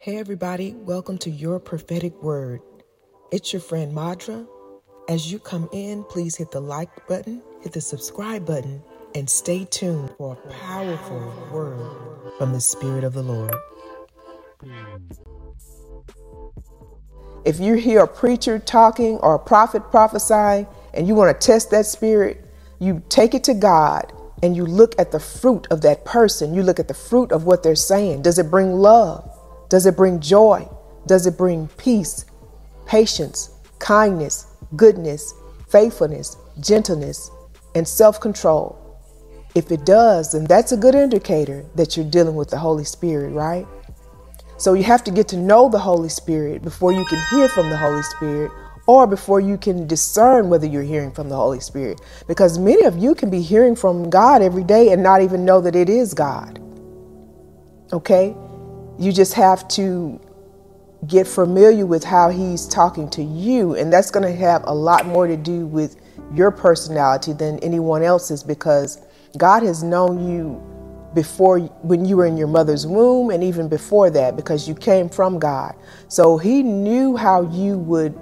Hey, everybody, welcome to your prophetic word. It's your friend Madra. As you come in, please hit the like button, hit the subscribe button, and stay tuned for a powerful word from the Spirit of the Lord. If you hear a preacher talking or a prophet prophesying and you want to test that spirit, you take it to God and you look at the fruit of that person. You look at the fruit of what they're saying. Does it bring love? Does it bring joy? Does it bring peace, patience, kindness, goodness, faithfulness, gentleness, and self control? If it does, then that's a good indicator that you're dealing with the Holy Spirit, right? So you have to get to know the Holy Spirit before you can hear from the Holy Spirit or before you can discern whether you're hearing from the Holy Spirit. Because many of you can be hearing from God every day and not even know that it is God. Okay? You just have to get familiar with how He's talking to you, and that's going to have a lot more to do with your personality than anyone else's because God has known you before when you were in your mother's womb and even before that because you came from God. So He knew how you would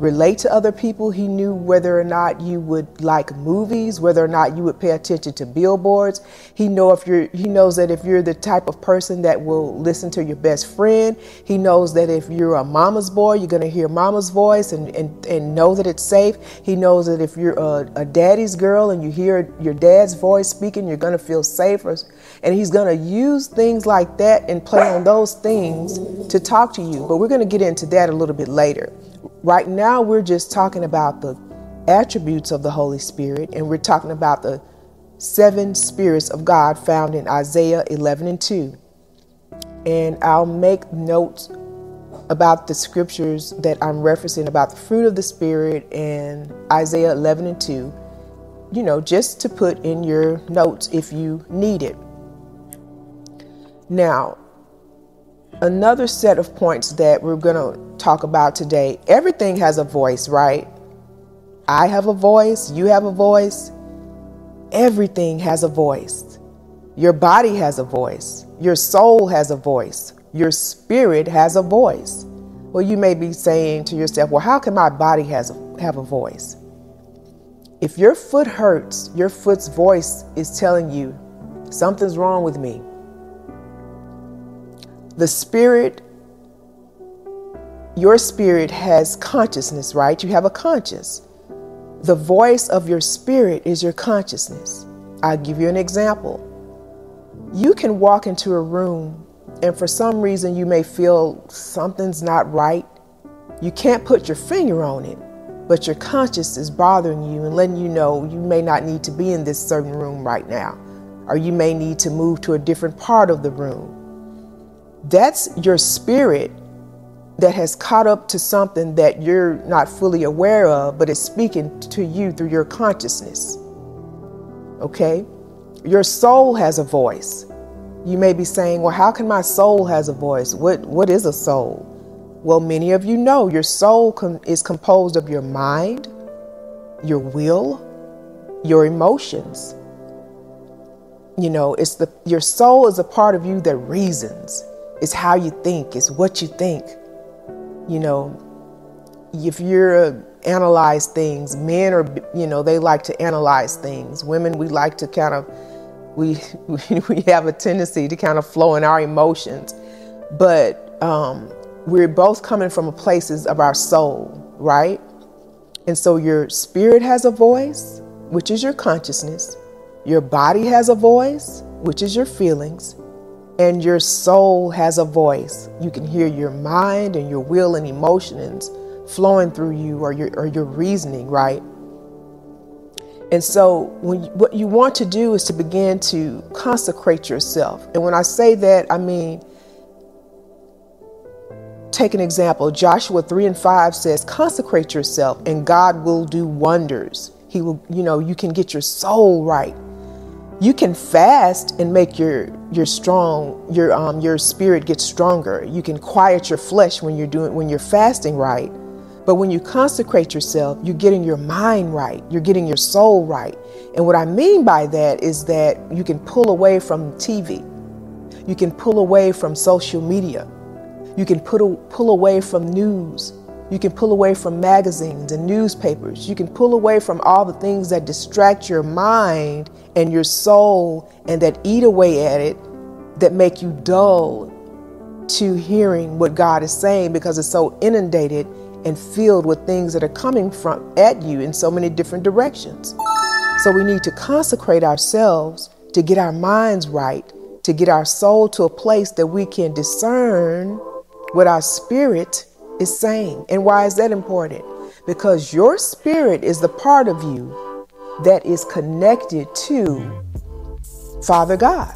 relate to other people. He knew whether or not you would like movies, whether or not you would pay attention to billboards. He know if you're he knows that if you're the type of person that will listen to your best friend. He knows that if you're a mama's boy, you're gonna hear mama's voice and, and, and know that it's safe. He knows that if you're a, a daddy's girl and you hear your dad's voice speaking, you're gonna feel safer. And he's gonna use things like that and play on those things to talk to you. But we're gonna get into that a little bit later. Right now, we're just talking about the attributes of the Holy Spirit, and we're talking about the seven spirits of God found in Isaiah 11 and 2. And I'll make notes about the scriptures that I'm referencing about the fruit of the Spirit and Isaiah 11 and 2, you know, just to put in your notes if you need it. Now, another set of points that we're going to talk about today everything has a voice, right? I have a voice, you have a voice, everything has a voice. Your body has a voice, your soul has a voice, your spirit has a voice. Well, you may be saying to yourself, well, how can my body has a, have a voice? If your foot hurts, your foot's voice is telling you something's wrong with me. The spirit, your spirit has consciousness, right? You have a conscience. The voice of your spirit is your consciousness. I'll give you an example. You can walk into a room and for some reason you may feel something's not right. You can't put your finger on it, but your conscience is bothering you and letting you know you may not need to be in this certain room right now, or you may need to move to a different part of the room. That's your spirit that has caught up to something that you're not fully aware of, but is speaking to you through your consciousness. Okay? Your soul has a voice. You may be saying, well, how can my soul has a voice? What, what is a soul? Well, many of you know your soul com- is composed of your mind, your will, your emotions. You know, it's the your soul is a part of you that reasons. It's how you think, it's what you think. You know, if you're uh, analyze things, men are, you know, they like to analyze things. Women, we like to kind of, we, we have a tendency to kind of flow in our emotions. But um, we're both coming from a places of our soul, right? And so your spirit has a voice, which is your consciousness. Your body has a voice, which is your feelings and your soul has a voice. You can hear your mind and your will and emotions flowing through you or your, or your reasoning, right? And so, when what you want to do is to begin to consecrate yourself. And when I say that, I mean, take an example. Joshua 3 and 5 says, Consecrate yourself, and God will do wonders. He will, you know, you can get your soul right you can fast and make your your strong your um your spirit get stronger. You can quiet your flesh when you're doing when you're fasting right. But when you consecrate yourself you're getting your mind right. You're getting your soul right. And what i mean by that is that you can pull away from tv you can pull away from social media. You can put, pull away from news. You can pull away from magazines and newspapers. You can pull away from all the things that distract your mind and your soul and that eat away at it, that make you dull to hearing what God is saying because it's so inundated and filled with things that are coming from at you in so many different directions. So we need to consecrate ourselves to get our minds right, to get our soul to a place that we can discern what our spirit is saying. And why is that important? Because your spirit is the part of you that is connected to Father God.